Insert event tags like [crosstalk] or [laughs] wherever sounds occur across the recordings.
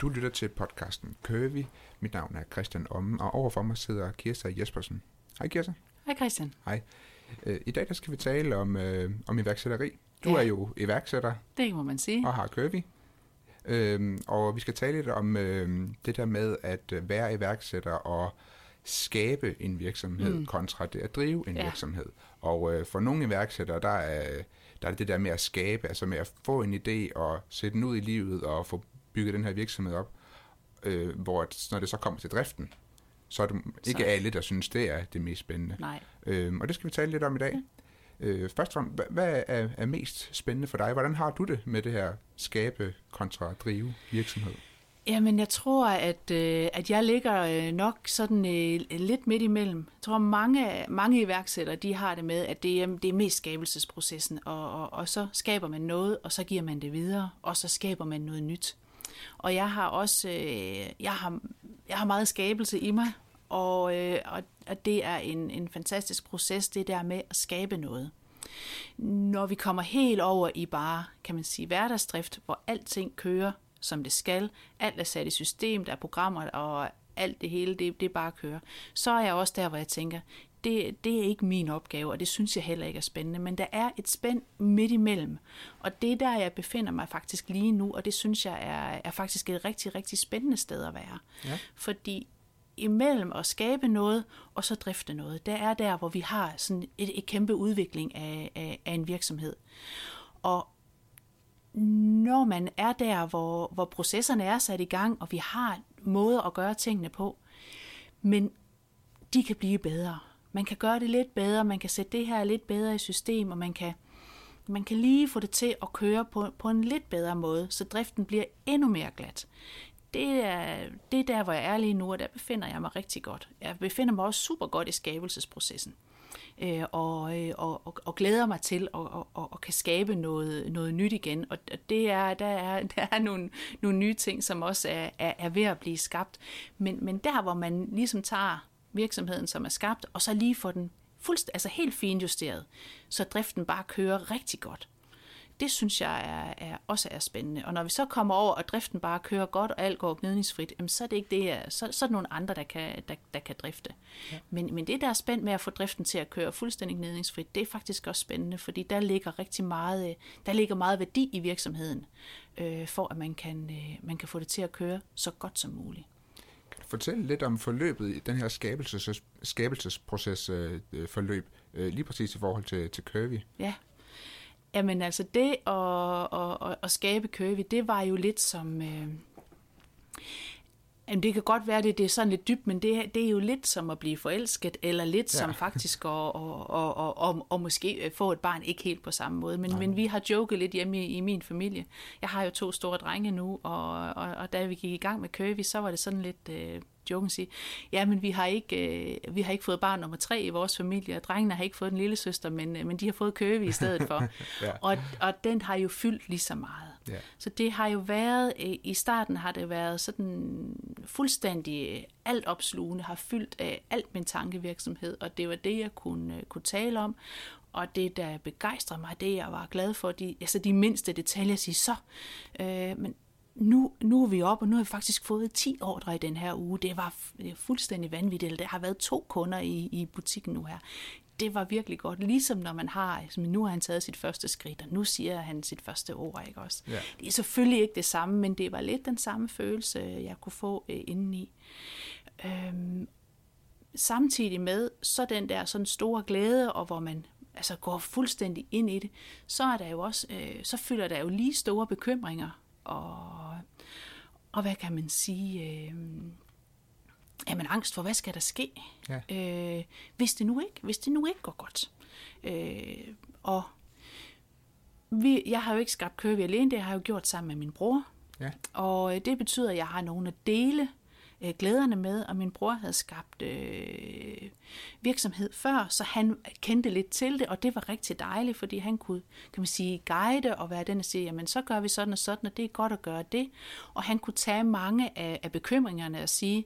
Du lytter til podcasten Curvy. Mit navn er Christian Omme, og overfor mig sidder Kirsta Jespersen. Hej Kirsta. Hej Christian. Hej. Øh, I dag der skal vi tale om, øh, om iværksætteri. Du Ja. er jo iværksætter Det må man sige. og har Curvy. Øhm, og vi skal tale lidt om øh, det der med at øh, være iværksætter og skabe en virksomhed. Mm. kontra det at drive en Ja. virksomhed. Og øh, for nogle iværksættere, der er, der er det det der med at skabe, altså med at få en idé og sætte den ud i livet og få bygget den her virksomhed op, øh, hvor at, når det så kommer til driften, så er det ikke Så- alle, der synes, det er det mest spændende. Nej. Øhm, og det skal vi tale lidt om i dag. Øh, først og hvad, hvad er, er mest spændende for dig? Hvordan har du det med det her skabe kontra drive virksomhed? Jamen, jeg tror, at, øh, at jeg ligger øh, nok sådan øh, lidt midt imellem. Jeg tror, mange, mange iværksættere, de har det med, at det er, det er mest skabelsesprocessen, og, og, og så skaber man noget, og så giver man det videre, og så skaber man noget nyt. Og jeg har også, øh, jeg har, jeg har meget skabelse i mig, og, øh, og, og det er en, en fantastisk proces, det der med at skabe noget. Når vi kommer helt over i bare, kan man sige, hverdagsdrift, hvor alting kører, som det skal, alt er sat i system, der er programmer, og alt det hele, det, det bare kører, så er jeg også der, hvor jeg tænker, det, det er ikke min opgave, og det synes jeg heller ikke er spændende, men der er et spænd midt imellem, og det er der, jeg befinder mig faktisk lige nu, og det synes jeg er, er faktisk et rigtig, rigtig spændende sted at være. Ja. Fordi imellem at skabe noget og så drifte noget, der er der, hvor vi har sådan et, et kæmpe udvikling af, af, af en virksomhed. Og når man er der, hvor, hvor processerne er sat i gang, og vi har måder at gøre tingene på, men de kan blive bedre. Man kan gøre det lidt bedre, man kan sætte det her lidt bedre i system, og man kan, man kan lige få det til at køre på, på en lidt bedre måde, så driften bliver endnu mere glat. Det er, det er der, hvor jeg er lige nu, og der befinder jeg mig rigtig godt. Jeg befinder mig også super godt i skabelsesprocessen øh, og, øh, og, og, og glæder mig til at og, og, og kan skabe noget, noget nyt igen. Og det er, der er, [laughs] der er nogle, nogle nye ting, som også er, er, er ved at blive skabt. Men, men der, hvor man ligesom tager virksomheden, som er skabt, og så lige får den fuldst, altså helt finjusteret, så driften bare kører rigtig godt. Det synes jeg er, er, også er spændende. Og når vi så kommer over, og driften bare kører godt, og alt går gnidningsfrit, jamen, så er det ikke det, jeg- så, så er det nogle andre, der kan, der, der kan drifte. Ja. Men, men det, der er spændt med at få driften til at køre fuldstændig gnidningsfrit, det er faktisk også spændende, fordi der ligger rigtig meget, øh, der ligger meget værdi i virksomheden, øh, for at man kan, øh, man kan få det til at køre så godt som muligt. Fortælle lidt om forløbet i den her skabelses, skabelsesproces øh, øh, forløb, øh, lige præcis i forhold til, til Curvy? Ja. Jamen altså det at, at, at, at skabe Curvy, det var jo lidt som... Øh, jamen, det kan godt være, det, det er sådan lidt dybt, men det, det er jo lidt som at blive forelsket, eller lidt Ja. som faktisk at, at, at, at, at, at måske få et barn, ikke helt på samme måde. Men, men vi har joket lidt hjemme i, i min familie. Jeg har jo to store drenge nu, og, og, og da vi gik i gang med Curvy, så var det sådan lidt... Øh, joken sige, ja, men vi har ikke, øh, vi har ikke fået barn nummer tre i vores familie, og drengene har ikke fået en lille søster, men, øh, men de har fået køve i stedet for. [laughs] Ja. og, og den har jo fyldt lige så meget. Ja. Så det har jo været, øh, i starten har det været sådan fuldstændig øh, alt opslugende, har fyldt af alt min tankevirksomhed, og det var det, jeg kunne, øh, kunne tale om. Og det, der begejstrede mig, det jeg var glad for, de, altså de mindste detaljer, at så, øh, men nu, nu er vi oppe, og nu har vi faktisk fået 10 ordre i den her uge. Det var fuldstændig vanvittigt. Der har været to kunder i, i butikken nu her. Det var virkelig godt. Ligesom når man har, som nu har han taget sit første skridt, og nu siger han sit første ord, ikke også? Ja. Det er selvfølgelig ikke det samme, men det var lidt den samme følelse, jeg kunne få øh, indeni. Øhm, samtidig med, så den der sådan store glæde, og hvor man altså går fuldstændig ind i det, så er der jo også, øh, så fylder der jo lige store bekymringer, og, og hvad kan man sige, øh, jamen angst for, hvad skal der ske, Ja. øh, hvis, det nu ikke, hvis det nu ikke går godt. Øh, og vi, jeg har jo ikke skabt Curvy alene, det har jeg jo gjort sammen med min bror, Ja. og øh, det betyder, at jeg har nogen at dele øh, glæderne med, og min bror havde skabt øh, virksomhed før, så han kendte lidt til det, og det var rigtig dejligt, fordi han kunne, kan man sige, guide og være den at sige, jamen så gør vi sådan og sådan, og det er godt at gøre det. Og han kunne tage mange af, af bekymringerne og sige,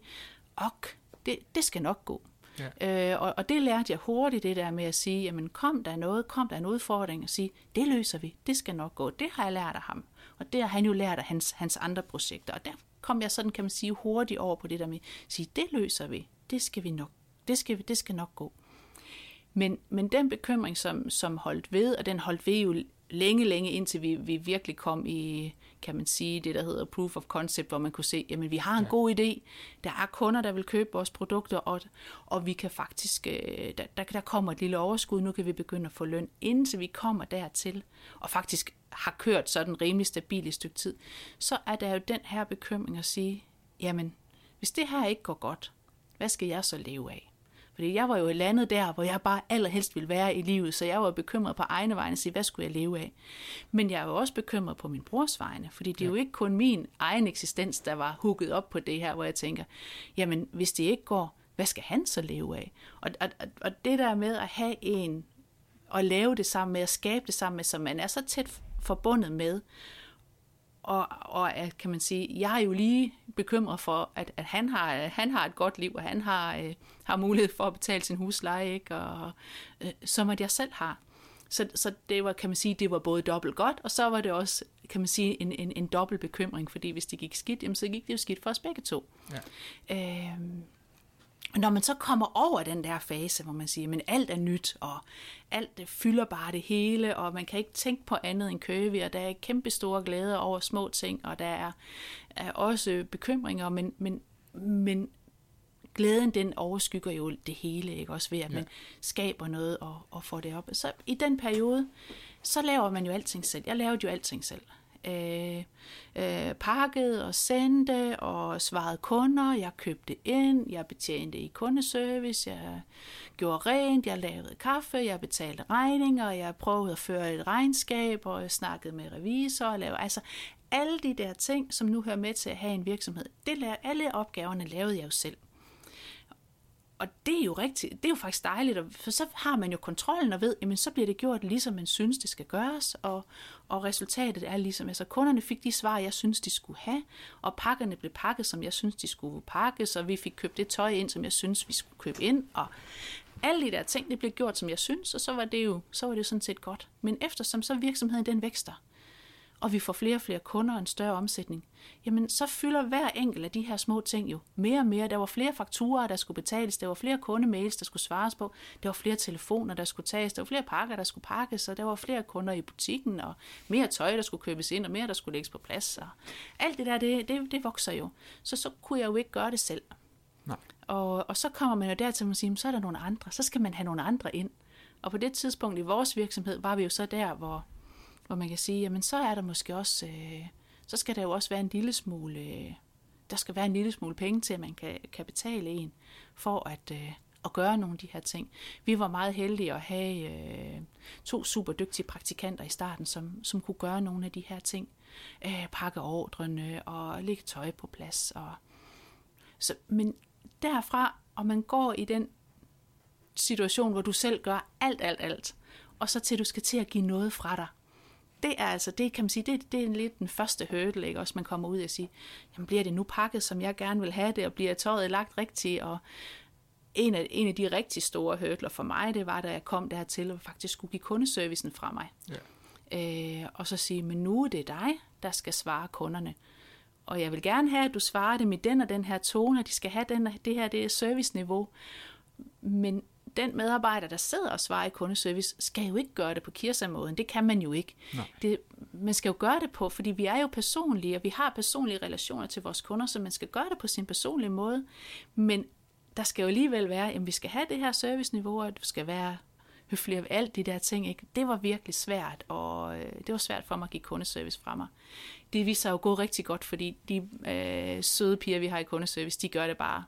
ok, det, det skal nok gå. Ja. Øh, og, og det lærte jeg hurtigt, det der med at sige, jamen kom der noget, kom der en udfordring, og sige, det løser vi, det skal nok gå. Det har jeg lært af ham. Og det har han jo lært af hans, hans andre projekter. Og der kom jeg sådan, kan man sige, hurtigt over på det der med, at sige, det løser vi, det skal vi nok, det skal, det skal nok gå. Men, men den bekymring, som, som holdt ved, og den holdt ved jo længe, længe indtil vi, vi virkelig kom i, kan man sige, det der hedder proof of concept, hvor man kunne se, jamen vi har en ja. god idé, der er kunder, der vil købe vores produkter, og, og vi kan faktisk, øh, der, der, der kommer et lille overskud, nu kan vi begynde at få løn, indtil vi kommer dertil, og faktisk har kørt sådan rimelig stabilt et stykke tid, så er der jo den her bekymring at sige, jamen, hvis det her ikke går godt, hvad skal jeg så leve af? Fordi jeg var jo landet der, hvor jeg bare allerhelst ville være i livet, så jeg var bekymret på egne vegne at sige, hvad skulle jeg leve af? Men jeg var også bekymret på min brors vegne, fordi det er jo ikke kun min egen eksistens, der var hugget op på det her, hvor jeg tænker, jamen hvis det ikke går, hvad skal han så leve af? Og, og, og det der med at have en, og lave det sammen med, at skabe det sammen med, som man er så tæt forbundet med, og, og at, kan man sige, jeg er jo lige bekymret for, at, at han, har, han har et godt liv, og han har, øh, har mulighed for at betale sin husleje, ikke? Og, øh, som at jeg selv har. Så, så det var, kan man sige, det var både dobbelt godt, og så var det også, kan man sige, en, en, en dobbelt bekymring, fordi hvis det gik skidt, jamen, så gik det jo skidt for os begge to. Ja. Øhm, når man så kommer over den der fase, hvor man siger, men alt er nyt, og alt det fylder bare det hele, og man kan ikke tænke på andet end køve, og der er kæmpe store glæder over små ting, og der er, er også bekymringer, men, men, men glæden den overskygger jo det hele, ikke også ved, at man ja. skaber noget og, og får det op. Så i den periode, så laver man jo alting selv. Jeg lavede jo alting selv øh, øh, pakket og sendte og svarede kunder. Jeg købte ind, jeg betjente i kundeservice, jeg gjorde rent, jeg lavede kaffe, jeg betalte regninger, jeg prøvede at føre et regnskab, og jeg snakkede med revisor. Og lavede, altså alle de der ting, som nu hører med til at have en virksomhed, det, alle opgaverne lavede jeg jo selv. Og det er jo rigtigt, det er jo faktisk dejligt, for så har man jo kontrollen og ved, jamen så bliver det gjort ligesom man synes, det skal gøres, og, og resultatet er ligesom, altså kunderne fik de svar, jeg synes, de skulle have, og pakkerne blev pakket, som jeg synes, de skulle pakkes, og vi fik købt det tøj ind, som jeg synes, vi skulle købe ind, og alle de der ting, det blev gjort, som jeg synes, og så var det jo, så var det jo sådan set godt. Men eftersom så virksomheden den vækster, og vi får flere og flere kunder og en større omsætning, jamen så fylder hver enkelt af de her små ting jo mere og mere. Der var flere fakturer, der skulle betales, der var flere kundemails, der skulle svares på, der var flere telefoner, der skulle tages, der var flere pakker, der skulle pakkes, og der var flere kunder i butikken, og mere tøj, der skulle købes ind, og mere, der skulle lægges på plads. Og alt det der, det, det, det vokser jo. Så så kunne jeg jo ikke gøre det selv. Nej. Og, og så kommer man jo dertil, at man siger, så er der nogle andre, så skal man have nogle andre ind. Og på det tidspunkt i vores virksomhed var vi jo så der, hvor hvor man kan sige, jamen så er der måske også, øh, så skal der jo også være en lille smule, øh, der skal være en lille smule penge til, at man kan, kan betale en for at, øh, at gøre nogle af de her ting. Vi var meget heldige at have øh, to super dygtige praktikanter i starten, som, som kunne gøre nogle af de her ting. Øh, pakke ordrene og lægge tøj på plads. Og, så, men derfra, og man går i den situation, hvor du selv gør alt, alt, alt, og så til du skal til at give noget fra dig det er altså, det kan man sige, det, det er lidt den første hurdle, ikke? Også man kommer ud og siger, jamen bliver det nu pakket, som jeg gerne vil have det, og bliver tøjet lagt rigtigt, og en af, en af de rigtig store hurdler for mig, det var, da jeg kom dertil og faktisk skulle give kundeservicen fra mig. Ja. Øh, og så sige, men nu er det dig, der skal svare kunderne. Og jeg vil gerne have, at du svarer dem i den og den her tone, og de skal have den, det her det er serviceniveau. Men den medarbejder, der sidder og svarer i kundeservice, skal jo ikke gøre det på Kirsa-måden. Det kan man jo ikke. Det, man skal jo gøre det på, fordi vi er jo personlige, og vi har personlige relationer til vores kunder, så man skal gøre det på sin personlige måde. Men der skal jo alligevel være, at vi skal have det her serviceniveau, og du skal være høflig af alt de der ting. Ikke? Det var virkelig svært, og øh, det var svært for mig at give kundeservice fra mig. Det viser jo gå rigtig godt, fordi de øh, søde piger, vi har i kundeservice, de gør det bare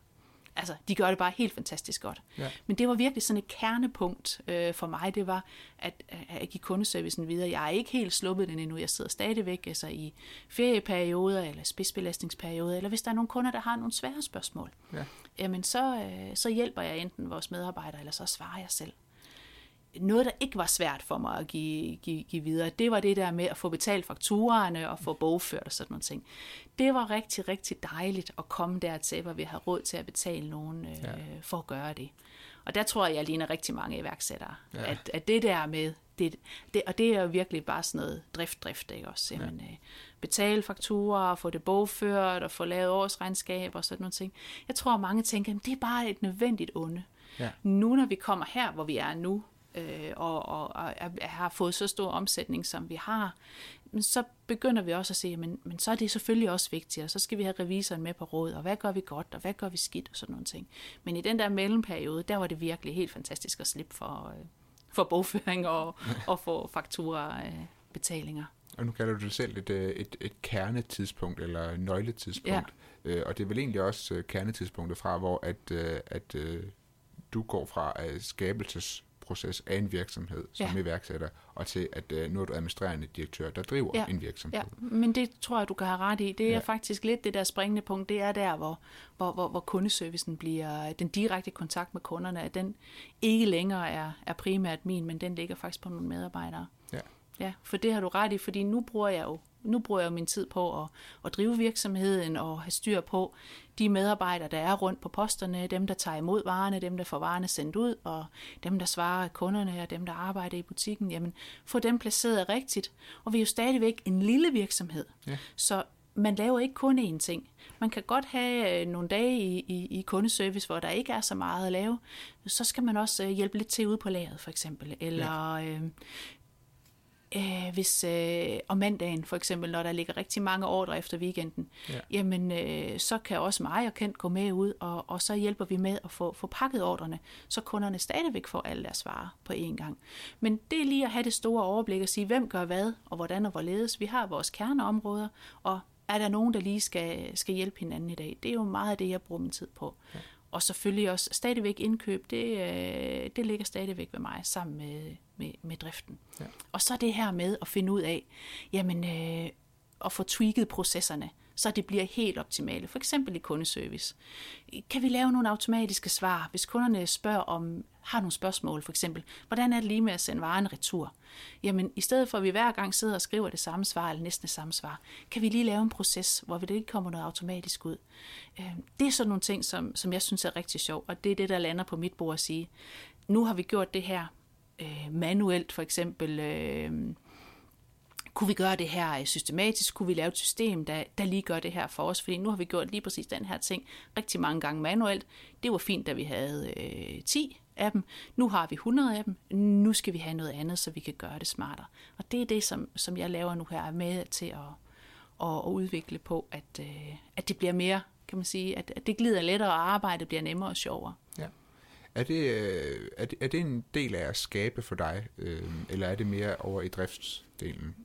altså, de gør det bare helt fantastisk godt. Ja. Men det var virkelig sådan et kernepunkt øh, for mig, det var at, at give kundeservicen videre. Jeg er ikke helt sluppet den endnu, jeg sidder stadigvæk altså, i ferieperioder eller spidsbelastningsperioder, eller hvis der er nogle kunder, der har nogle svære spørgsmål, ja. jamen så, øh, så hjælper jeg enten vores medarbejdere, eller så svarer jeg selv noget, der ikke var svært for mig at give, give, give videre, det var det der med at få betalt fakturerne og få bogført og sådan nogle ting. Det var rigtig, rigtig dejligt at komme dertil, hvor vi har råd til at betale nogen øh, ja. for at gøre det. Og der tror jeg, jeg ligner rigtig mange iværksættere. Ja. At, at det der med, det, det, og det er jo virkelig bare sådan noget drift-drift, ikke også? Jamen, ja. øh, betale fakturer, få det bogført, og få lavet årsregnskab og sådan nogle ting. Jeg tror, mange tænker, at det er bare et nødvendigt onde. Ja. Nu når vi kommer her, hvor vi er nu, øh, og, og, og har fået så stor omsætning, som vi har, så begynder vi også at se, men, men så er det selvfølgelig også vigtigt, og så skal vi have revisoren med på råd, og hvad gør vi godt, og hvad gør vi skidt, og sådan nogle ting. Men i den der mellemperiode, der var det virkelig helt fantastisk at slippe for, øh, for bogføring og, [laughs] og for fakturer øh, betalinger. Og nu kalder du det selv et, øh, et, et kernetidspunkt, eller nøgletidspunkt. Ja. Øh, og det er vel egentlig også øh, kernetidspunktet fra, hvor at, at du går fra skabelses proces af en virksomhed som ja. iværksætter, og til at uh, nu er du administrerende direktør, der driver ja. en virksomhed. Ja, men det tror jeg, du kan have ret i. Det er ja. faktisk lidt det der springende punkt. Det er der, hvor, hvor, hvor, hvor kundeservicen bliver, den direkte kontakt med kunderne, at den ikke længere er, er primært min, men den ligger faktisk på nogle medarbejdere. Ja. Ja, for det har du ret i, fordi nu bruger jeg jo nu bruger jeg min tid på at, at drive virksomheden og have styr på de medarbejdere, der er rundt på posterne, dem, der tager imod varerne, dem, der får varerne sendt ud, og dem, der svarer kunderne, og dem, der arbejder i butikken, jamen få dem placeret rigtigt. Og vi er jo stadigvæk en lille virksomhed, ja. så man laver ikke kun én ting. Man kan godt have øh, nogle dage i, i, i kundeservice, hvor der ikke er så meget at lave. Så skal man også øh, hjælpe lidt til ude på lageret, for eksempel. Eller ja. øh, øh, hvis øh, om mandagen for eksempel, når der ligger rigtig mange ordre efter weekenden, ja. jamen øh, så kan også mig og Kent gå med ud, og, og så hjælper vi med at få, få pakket ordrene, så kunderne stadigvæk får alle deres varer på én gang. Men det er lige at have det store overblik og sige, hvem gør hvad, og hvordan og hvorledes. Vi har vores kerneområder, og er der nogen, der lige skal, skal hjælpe hinanden i dag? Det er jo meget af det, jeg bruger min tid på. Ja. Og selvfølgelig også stadigvæk indkøb, det, øh, det ligger stadigvæk ved mig sammen med, med, med driften. Ja. Og så det her med at finde ud af, jamen, øh, at få tweaked processerne, så det bliver helt optimale. For eksempel i kundeservice. Kan vi lave nogle automatiske svar, hvis kunderne spørger om, har nogle spørgsmål for eksempel, hvordan er det lige med at sende varen retur? Jamen, i stedet for at vi hver gang sidder og skriver det samme svar, eller næsten det samme svar, kan vi lige lave en proces, hvor det ikke kommer noget automatisk ud. Øh, det er sådan nogle ting, som, som jeg synes er rigtig sjov, og det er det, der lander på mit bord at sige, nu har vi gjort det her øh, manuelt, for eksempel... Øh, kunne vi gøre det her øh, systematisk? Kunne vi lave et system, der, der lige gør det her for os? Fordi nu har vi gjort lige præcis den her ting rigtig mange gange manuelt. Det var fint, da vi havde øh, 10 af dem. Nu har vi 100 af dem. Nu skal vi have noget andet, så vi kan gøre det smartere. Og det er det, som, som jeg laver nu her, med til at, at, at udvikle på, at, øh, at det bliver mere, kan man sige, at, at det glider lettere, og arbejdet bliver nemmere og sjovere. Ja. Er det, øh, er, det, er det en del af at skabe for dig, øh, eller er det mere over i driftsdelen?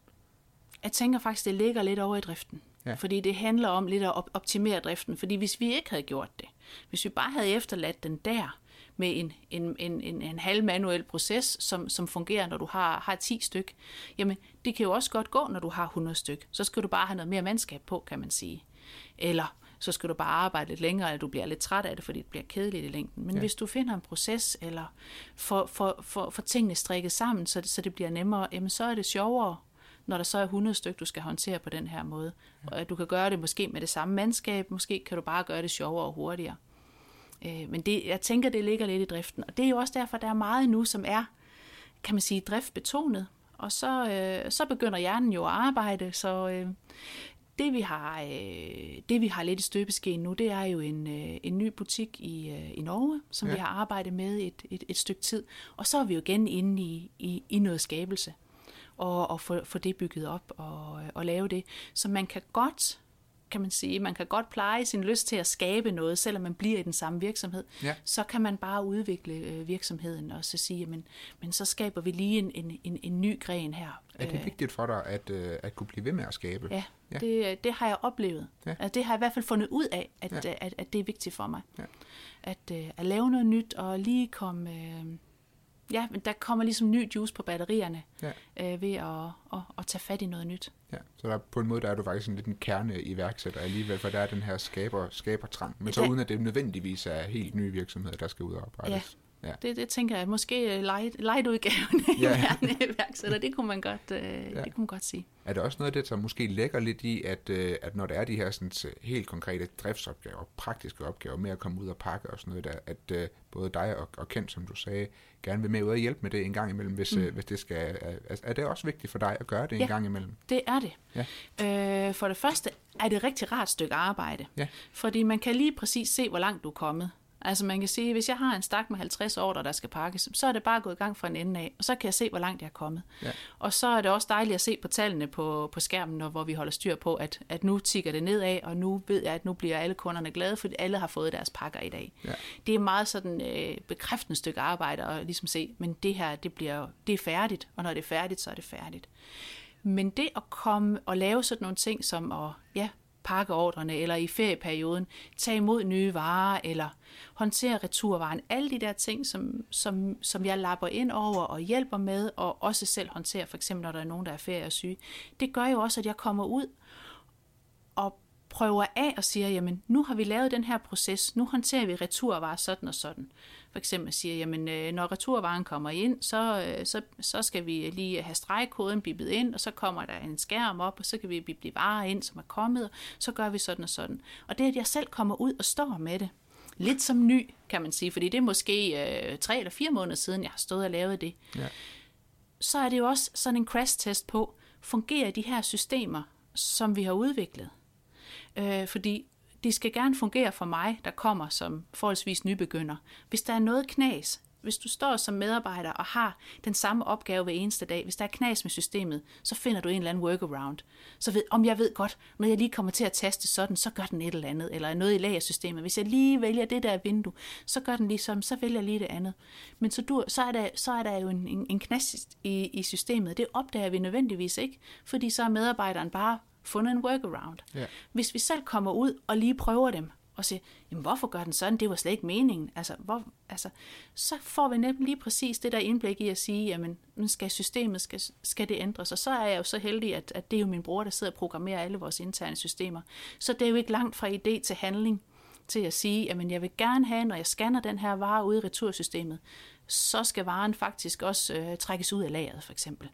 Jeg tænker faktisk, det ligger lidt over i driften. Ja. Fordi det handler om lidt at optimere driften. Fordi hvis vi ikke havde gjort det, hvis vi bare havde efterladt den der med en, en, en, en, en halv manuel proces, som, som fungerer, når du har, har 10 styk, jamen det kan jo også godt gå, når du har 100 styk. Så skal du bare have noget mere mandskab på, kan man sige. Eller så skal du bare arbejde lidt længere, eller du bliver lidt træt af det, fordi det bliver kedeligt i længden. Men ja. hvis du finder en proces, eller får for, for, for tingene strikket sammen, så det, så det bliver nemmere, jamen så er det sjovere når der så er 100 stykker, du skal håndtere på den her måde. Og du kan gøre det måske med det samme mandskab, måske kan du bare gøre det sjovere og hurtigere. Øh, men det, jeg tænker, det ligger lidt i driften. Og det er jo også derfor, der er meget nu, som er, kan man sige, driftbetonet. Og så, øh, så begynder hjernen jo at arbejde, så øh, det, vi har, øh, det vi har lidt i støbeskeen nu, det er jo en, øh, en ny butik i, øh, i Norge, som ja. vi har arbejdet med et, et, et stykke tid. Og så er vi jo igen inde i, i, i noget skabelse og, og få, få det bygget op og, og lave det. Så man kan godt kan man sige, man kan godt pleje sin lyst til at skabe noget, selvom man bliver i den samme virksomhed. Ja. Så kan man bare udvikle øh, virksomheden og så sige, men, men så skaber vi lige en, en, en, en ny gren her. Er det øh, vigtigt for dig at, øh, at kunne blive ved med at skabe? Ja, ja. Det, det har jeg oplevet. Ja. Altså, det har jeg i hvert fald fundet ud af, at, ja. at, at det er vigtigt for mig. Ja. At, at lave noget nyt og lige komme... Øh, ja, men der kommer ligesom ny juice på batterierne ja. øh, ved at, at, at tage fat i noget nyt. Ja, så der, på en måde der er du faktisk en lidt en kerne iværksætter alligevel, for der er den her skaber, skabertrang, men så uden at det nødvendigvis er helt nye virksomheder, der skal ud og arbejdes. Ja. Det, det tænker jeg, måske light, light udgaven Ja. [laughs] ja. iværksætter, det kunne man godt, øh, ja. det kunne man godt sige. Er der også noget af det, som måske lægger lidt i, at, øh, at når der er de her sådan, øh, helt konkrete driftsopgaver, praktiske opgaver med at komme ud og pakke og sådan noget der, at øh, både dig og, og Kent, som du sagde, gerne vil med ud og hjælpe med det en gang imellem, hvis, mm. øh, hvis det skal... Er, er det også vigtigt for dig at gøre det en Ja. gang imellem? Det er det. Ja. Øh, for det første er det et rigtig rart stykke arbejde. Ja. Fordi man kan lige præcis se, hvor langt du er kommet. Altså man kan sige, hvis jeg har en stak med 50 ordre, der skal pakkes, så er det bare gået i gang fra en ende af, og så kan jeg se, hvor langt jeg er kommet. Ja. Og så er det også dejligt at se på tallene på, på skærmen, når, hvor vi holder styr på, at, at nu tigger det nedad, og nu ved jeg, at nu bliver alle kunderne glade, fordi alle har fået deres pakker i dag. Ja. Det er meget sådan øh, bekræftende stykke arbejde at ligesom se, men det her, det, bliver, det er færdigt, og når det er færdigt, så er det færdigt. Men det at komme og lave sådan nogle ting som at ja, pakkeordrene eller i ferieperioden tage imod nye varer, eller håndtere returvaren, alle de der ting, som, som, som jeg lapper ind over og hjælper med, og også selv håndterer, for eksempel når der er nogen, der er ferie og syge, det gør jo også, at jeg kommer ud og prøver af og siger, jamen nu har vi lavet den her proces, nu håndterer vi returvarer sådan og sådan. For eksempel siger, jamen øh, når returvaren kommer ind, så, øh, så, så skal vi lige have stregkoden bippet ind, og så kommer der en skærm op, og så kan vi bippe varer ind, som er kommet, og så gør vi sådan og sådan. Og det er, at jeg selv kommer ud og står med det. Lidt som ny, kan man sige, fordi det er måske øh, tre eller fire måneder siden, jeg har stået og lavet det. Ja. Så er det jo også sådan en crash-test på, fungerer de her systemer, som vi har udviklet? Øh, fordi det skal gerne fungere for mig, der kommer som forholdsvis nybegynder. Hvis der er noget knas, hvis du står som medarbejder og har den samme opgave hver eneste dag, hvis der er knas med systemet, så finder du en eller anden workaround. Så ved, om jeg ved godt, når jeg lige kommer til at taste sådan, så gør den et eller andet, eller noget i lagersystemet. Hvis jeg lige vælger det der vindue, så gør den lige sådan, så vælger jeg lige det andet. Men så, du, så, er, der, så er der jo en, en, en knas i, i systemet. Det opdager vi nødvendigvis ikke, fordi så er medarbejderen bare fundet en workaround. Ja. Hvis vi selv kommer ud og lige prøver dem, og siger, jamen hvorfor gør den sådan, det var slet ikke meningen, altså, hvor, altså, så får vi nemlig lige præcis det der indblik i at sige, jamen skal systemet, skal, skal det ændres, og så er jeg jo så heldig, at, at det er jo min bror, der sidder og programmerer alle vores interne systemer, så det er jo ikke langt fra idé til handling, til at sige, jamen jeg vil gerne have, når jeg scanner den her vare ude i retursystemet, så skal varen faktisk også øh, trækkes ud af lageret, for eksempel.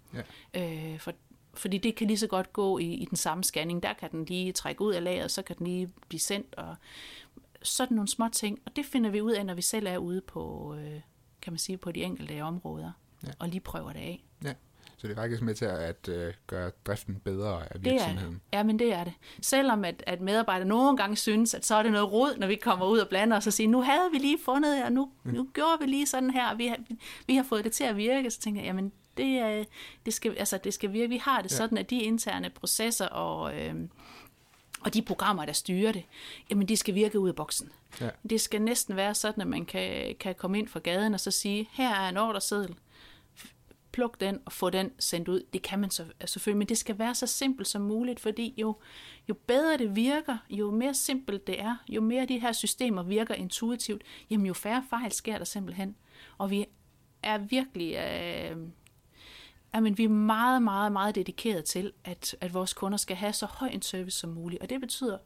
Ja. Øh, for fordi det kan lige så godt gå i, i den samme scanning. Der kan den lige trække ud af lageret, så kan den lige blive sendt, og sådan nogle små ting. Og det finder vi ud af, når vi selv er ude på, øh, kan man sige, på de enkelte områder, Ja. og lige prøver det af. ja. Så det er faktisk med til at, øh, gøre driften bedre af Det er virksomheden. det. Ja, men det er det. Selvom at, at medarbejdere nogle gange synes, at så er det noget rod, når vi kommer ud og blander os og siger, nu havde vi lige fundet det, og nu, nu gjorde vi lige sådan her, og vi har, vi har fået det til at virke. Så tænker jeg, jamen det, er- det, skal, altså, det skal virke. Vi har det Ja. sådan, at de interne processer og, øh, og de programmer, der styrer det, jamen de skal virke ud af boksen. Ja. Det skal næsten være sådan, at man kan, kan komme ind fra gaden og så sige, her er en ordreseddel, pluk den og få den sendt ud. Det kan man så, selvfølgelig, men det skal være så simpelt som muligt, fordi jo, jo bedre det virker, jo mere simpelt det er, jo mere de her systemer virker intuitivt, jamen jo færre fejl sker der simpelthen. Og vi er virkelig... Øh, Jamen, vi er meget, meget, meget dedikeret til, at, at vores kunder skal have så høj en service som muligt. Og det betyder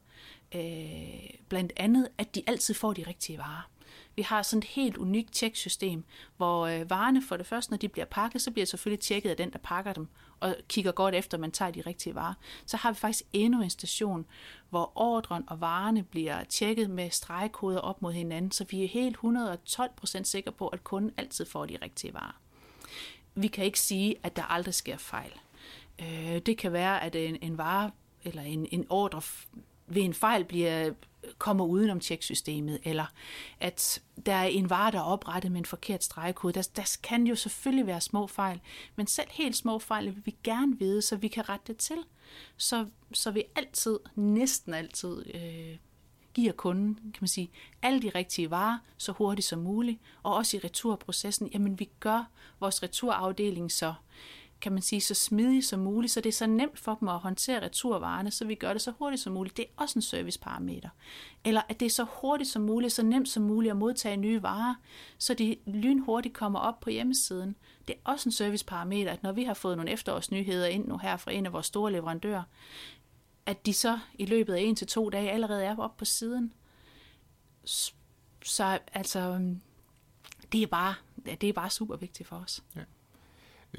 øh, blandt andet, at de altid får de rigtige varer. Vi har sådan et helt unikt tjeksystem, hvor øh, varerne for det første, når de bliver pakket, så bliver det selvfølgelig tjekket af den, der pakker dem, og kigger godt efter, at man tager de rigtige varer. Så har vi faktisk endnu en station, hvor ordren og varerne bliver tjekket med stregkoder op mod hinanden, så vi er helt 112% sikre på, at kunden altid får de rigtige varer vi kan ikke sige, at der aldrig sker fejl. Øh, det kan være, at en, en vare eller en, en ordre ved en fejl bliver kommer udenom tjeksystemet, eller at der er en vare, der er oprettet med en forkert stregkode. Der, der kan jo selvfølgelig være små fejl, men selv helt små fejl vil vi gerne vide, så vi kan rette det til. Så, så vi altid, næsten altid, øh, giver kunden, kan man sige, alle de rigtige varer så hurtigt som muligt, og også i returprocessen, jamen vi gør vores returafdeling så, kan man sige, så smidig som muligt, så det er så nemt for dem at håndtere returvarerne, så vi gør det så hurtigt som muligt. Det er også en serviceparameter. Eller at det er så hurtigt som muligt, så nemt som muligt at modtage nye varer, så de lynhurtigt kommer op på hjemmesiden. Det er også en serviceparameter, at når vi har fået nogle efterårsnyheder ind nu her fra en af vores store leverandører, at de så i løbet af en til to dage allerede er oppe på siden. Så altså, det er bare, det er bare super vigtigt for os. Ja.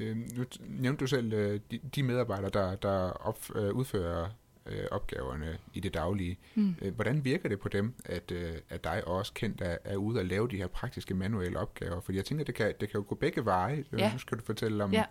Øh, nu nævnte du selv øh, de, de medarbejdere, der, der op, øh, udfører øh, opgaverne i det daglige. Mm. Øh, hvordan virker det på dem, at, øh, at dig også kendt er, er ude og lave de her praktiske manuelle opgaver? Fordi jeg tænker, det kan, det kan jo gå begge veje. Ja. Nu skal du fortælle om, ja.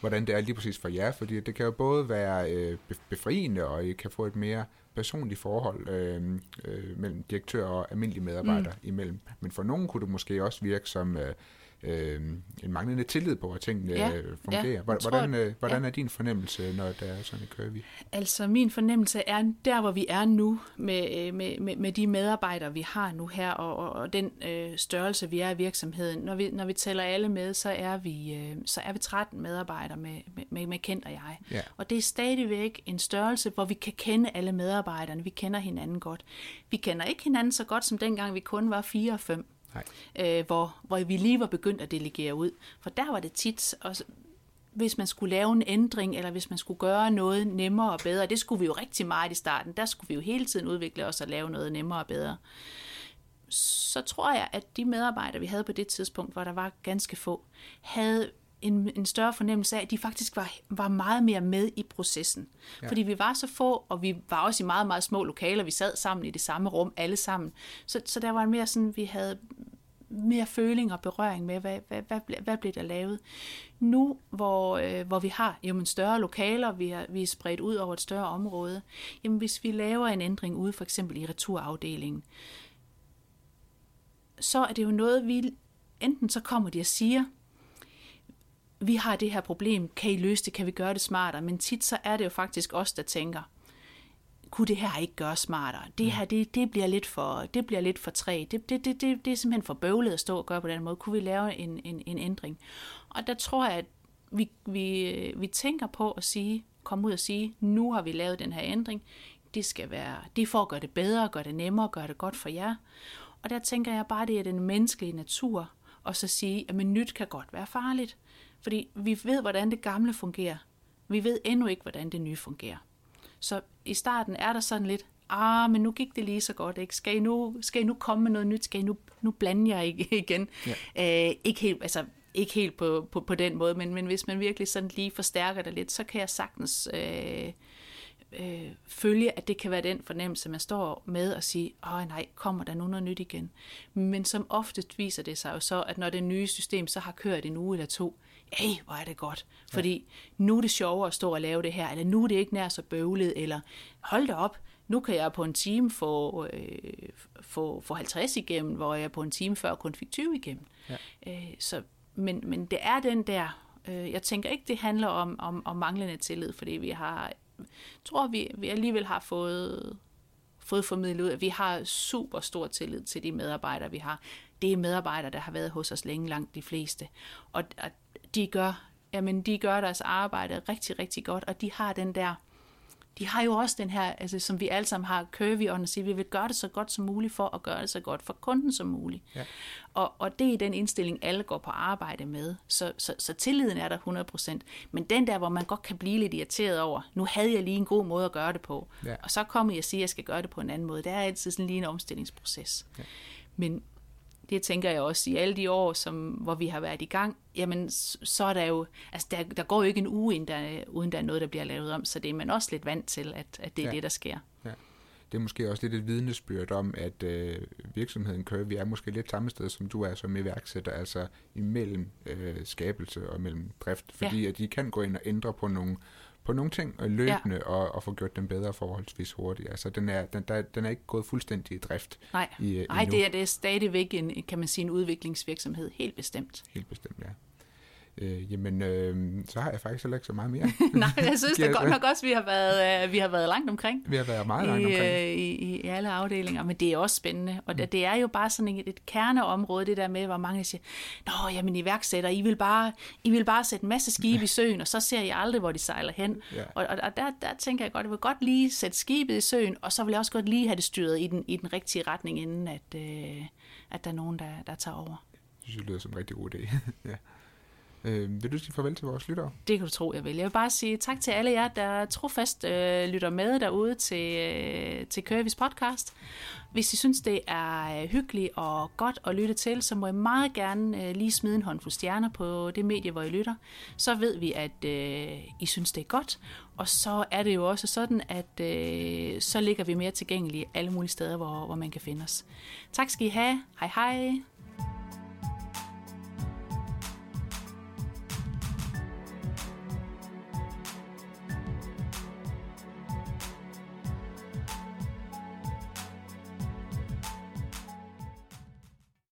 Hvordan det er lige præcis for jer, fordi det kan jo både være øh, befriende, og I kan få et mere personligt forhold øh, øh, mellem direktør og almindelige medarbejdere mm. imellem. Men for nogen kunne det måske også virke som... Øh, øh, en manglende tillid på, at tingene ja, fungerer. Ja, hvordan, tror, øh, hvordan er din fornemmelse, når der er sådan en curvy? Altså min fornemmelse er der, hvor vi er nu med, øh, med, med, med de medarbejdere, vi har nu her, og, og, og den øh, størrelse, vi er i virksomheden. Når vi, når vi tæller alle med, så er vi, øh, så er vi 13 medarbejdere med, med, med Kent og jeg. Ja. Og det er stadigvæk en størrelse, hvor vi kan kende alle medarbejderne. Vi kender hinanden godt. Vi kender ikke hinanden så godt, som dengang vi kun var fire og Nej. øh, hvor, hvor vi lige var begyndt at delegere ud. For der var det tit, også, hvis man skulle lave en ændring, eller hvis man skulle gøre noget nemmere og bedre, det skulle vi jo rigtig meget i starten, der skulle vi jo hele tiden udvikle os og lave noget nemmere og bedre. Så tror jeg, at de medarbejdere, vi havde på det tidspunkt, hvor der var ganske få, havde en, en større fornemmelse af, at de faktisk var, var meget mere med i processen. Ja. Fordi vi var så få, og vi var også i meget, meget små lokaler. Vi sad sammen i det samme rum, alle sammen. Så, så der var mere sådan, vi havde mere føling og berøring med, hvad, hvad, hvad, hvad bliver der lavet. Nu, hvor, øh, hvor vi har jamen, større lokaler, vi er, vi er spredt ud over et større område, jamen, hvis vi laver en ændring ude, for eksempel i returafdelingen, så er det jo noget, vi enten så kommer de og siger, vi har det her problem, kan I løse det, kan vi gøre det smartere? Men tit så er det jo faktisk os, der tænker, kunne det her ikke gøre smartere? Det her, det, det bliver lidt for, det bliver lidt for træ. Det, det, det, det, det er simpelthen for bøvlet at stå og gøre på den måde. Kunne vi lave en, en, en ændring? Og der tror jeg, at vi, vi, vi tænker på at sige, komme ud og sige, nu har vi lavet den her ændring. Det skal være, det er for at gøre det bedre, gøre det nemmere, gøre det godt for jer. Og der tænker jeg bare, det er den menneskelige natur, og så sige, at nyt kan godt være farligt. Fordi vi ved, hvordan det gamle fungerer. Vi ved endnu ikke, hvordan det nye fungerer. Så i starten er der sådan lidt, ah, men nu gik det lige så godt, ikke? Skal I nu, skal I nu komme med noget nyt? Skal I nu, nu blande jer [laughs] igen? Ja. Øh, ikke helt, altså, ikke helt på, på, på den måde, men, men hvis man virkelig sådan lige forstærker det lidt, så kan jeg sagtens øh, øh, følge, at det kan være den fornemmelse, man står med og sige, åh nej, kommer der nu noget nyt igen? Men som oftest viser det sig jo så, at når det nye system så har kørt en uge eller to, hey, hvor er det godt. Fordi ja. nu er det sjovere at stå og lave det her, eller nu er det ikke nær så bøvlet, eller hold da op, nu kan jeg på en time få, øh, få, få 50 igennem, hvor jeg på en time før kun fik 20 igennem. Ja. Øh, så, men, men det er den der, øh, jeg tænker ikke, det handler om, om, om manglende tillid, fordi vi har, tror vi, vi alligevel har fået, fået formidlet ud, at vi har super stor tillid til de medarbejdere, vi har. Det er medarbejdere, der har været hos os længe, langt de fleste. Og, og de gør, jamen de gør deres arbejde rigtig, rigtig godt, og de har den der, de har jo også den her, altså, som vi alle sammen har, curvy on at sige, vi vil gøre det så godt som muligt for at gøre det så godt for kunden som muligt. Ja. Og, og det er den indstilling, alle går på arbejde med. Så, så, så tilliden er der 100%. Men den der, hvor man godt kan blive lidt irriteret over, nu havde jeg lige en god måde at gøre det på, ja. og så kommer jeg og siger, at jeg skal gøre det på en anden måde. Det er altid sådan lige en omstillingsproces. Ja. Men, det tænker jeg også i alle de år, som, hvor vi har været i gang, jamen så er der jo, altså der, der går jo ikke en uge, uden der, uden der er noget, der bliver lavet om, så det er man også lidt vant til, at, at det er ja. det, der sker. Ja. Det er måske også lidt et vidnesbyrd om, at øh, virksomheden kører, vi er måske lidt samme sted, som du er som iværksætter, altså imellem øh, skabelse og mellem drift, fordi ja. at de kan gå ind og ændre på nogle på nogle ting og løbende ja. og, og få gjort dem bedre forholdsvis hurtigt. Altså den er, den, der, den er ikke gået fuldstændig i drift. Nej, i, Nej det, er, det er stadigvæk en, kan man sige, en udviklingsvirksomhed, helt bestemt. Helt bestemt, ja. Øh, jamen, øh, så har jeg faktisk heller ikke så meget mere. [laughs] Nej, jeg synes det godt nok også, vi har været, øh, vi har været langt omkring. Vi har været meget langt omkring. I, øh, i, i alle afdelinger, men det er også spændende. Og mm. det, det er jo bare sådan et, et kerneområde, det der med, hvor mange siger, Nå, jamen iværksætter, I vil bare, I vil bare sætte en masse skibe i søen, og så ser I aldrig, hvor de sejler hen. Ja. Og, og, og der, der tænker jeg godt, jeg vil godt lige sætte skibet i søen, og så vil jeg også godt lige have det styret i den, i den rigtige retning, inden at, øh, at der er nogen, der, der tager over. Det synes jeg lyder som en rigtig god idé. [laughs] ja. Øh, vil du sige farvel til vores lyttere? Det kan du tro, jeg vil. Jeg vil bare sige tak til alle jer, der trofast øh, lytter med derude til, øh, til Kørevis podcast. Hvis I synes, det er øh, hyggeligt og godt at lytte til, så må I meget gerne øh, lige smide en håndfuld stjerner på det medie, hvor I lytter. Så ved vi, at øh, I synes, det er godt. Og så er det jo også sådan, at øh, så ligger vi mere tilgængelige alle mulige steder, hvor, hvor man kan finde os. Tak skal I have. Hej hej.